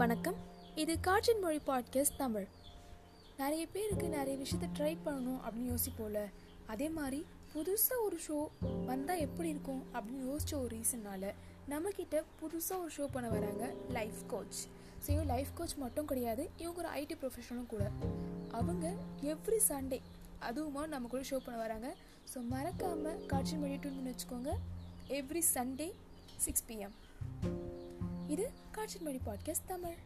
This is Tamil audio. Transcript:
வணக்கம். இது காற்றின் மொழி பாட்காஸ்ட் தமிழ். நிறைய பேருக்கு நிறைய விஷயத்த ட்ரை பண்ணணும் அப்படின்னு யோசிப்போல அதே மாதிரி புதுசாக ஒரு ஷோ வந்தால் எப்படி இருக்கும் அப்படின்னு யோசித்த ஒரு ரீசன்னால் நம்மக்கிட்ட புதுசாக ஒரு ஷோ பண்ண வராங்க லைஃப் கோச் ஸோ இவங்க லைஃப் கோச் மட்டும் கிடையாது இவங்க ஒரு ஐடி ப்ரொஃபஷனும் கூட. அவங்க எவ்ரி சண்டே அதுவுமா நம்ம கூட ஷோ பண்ண வராங்க. ஸோ மறக்காமல் காட்சி மொழி டூன் பண்ணி வச்சுக்கோங்க. எவ்ரி சண்டே சிக்ஸ் பிஎம் இது காற்றின் மொழி பாட்காஸ்ட் தமிழ்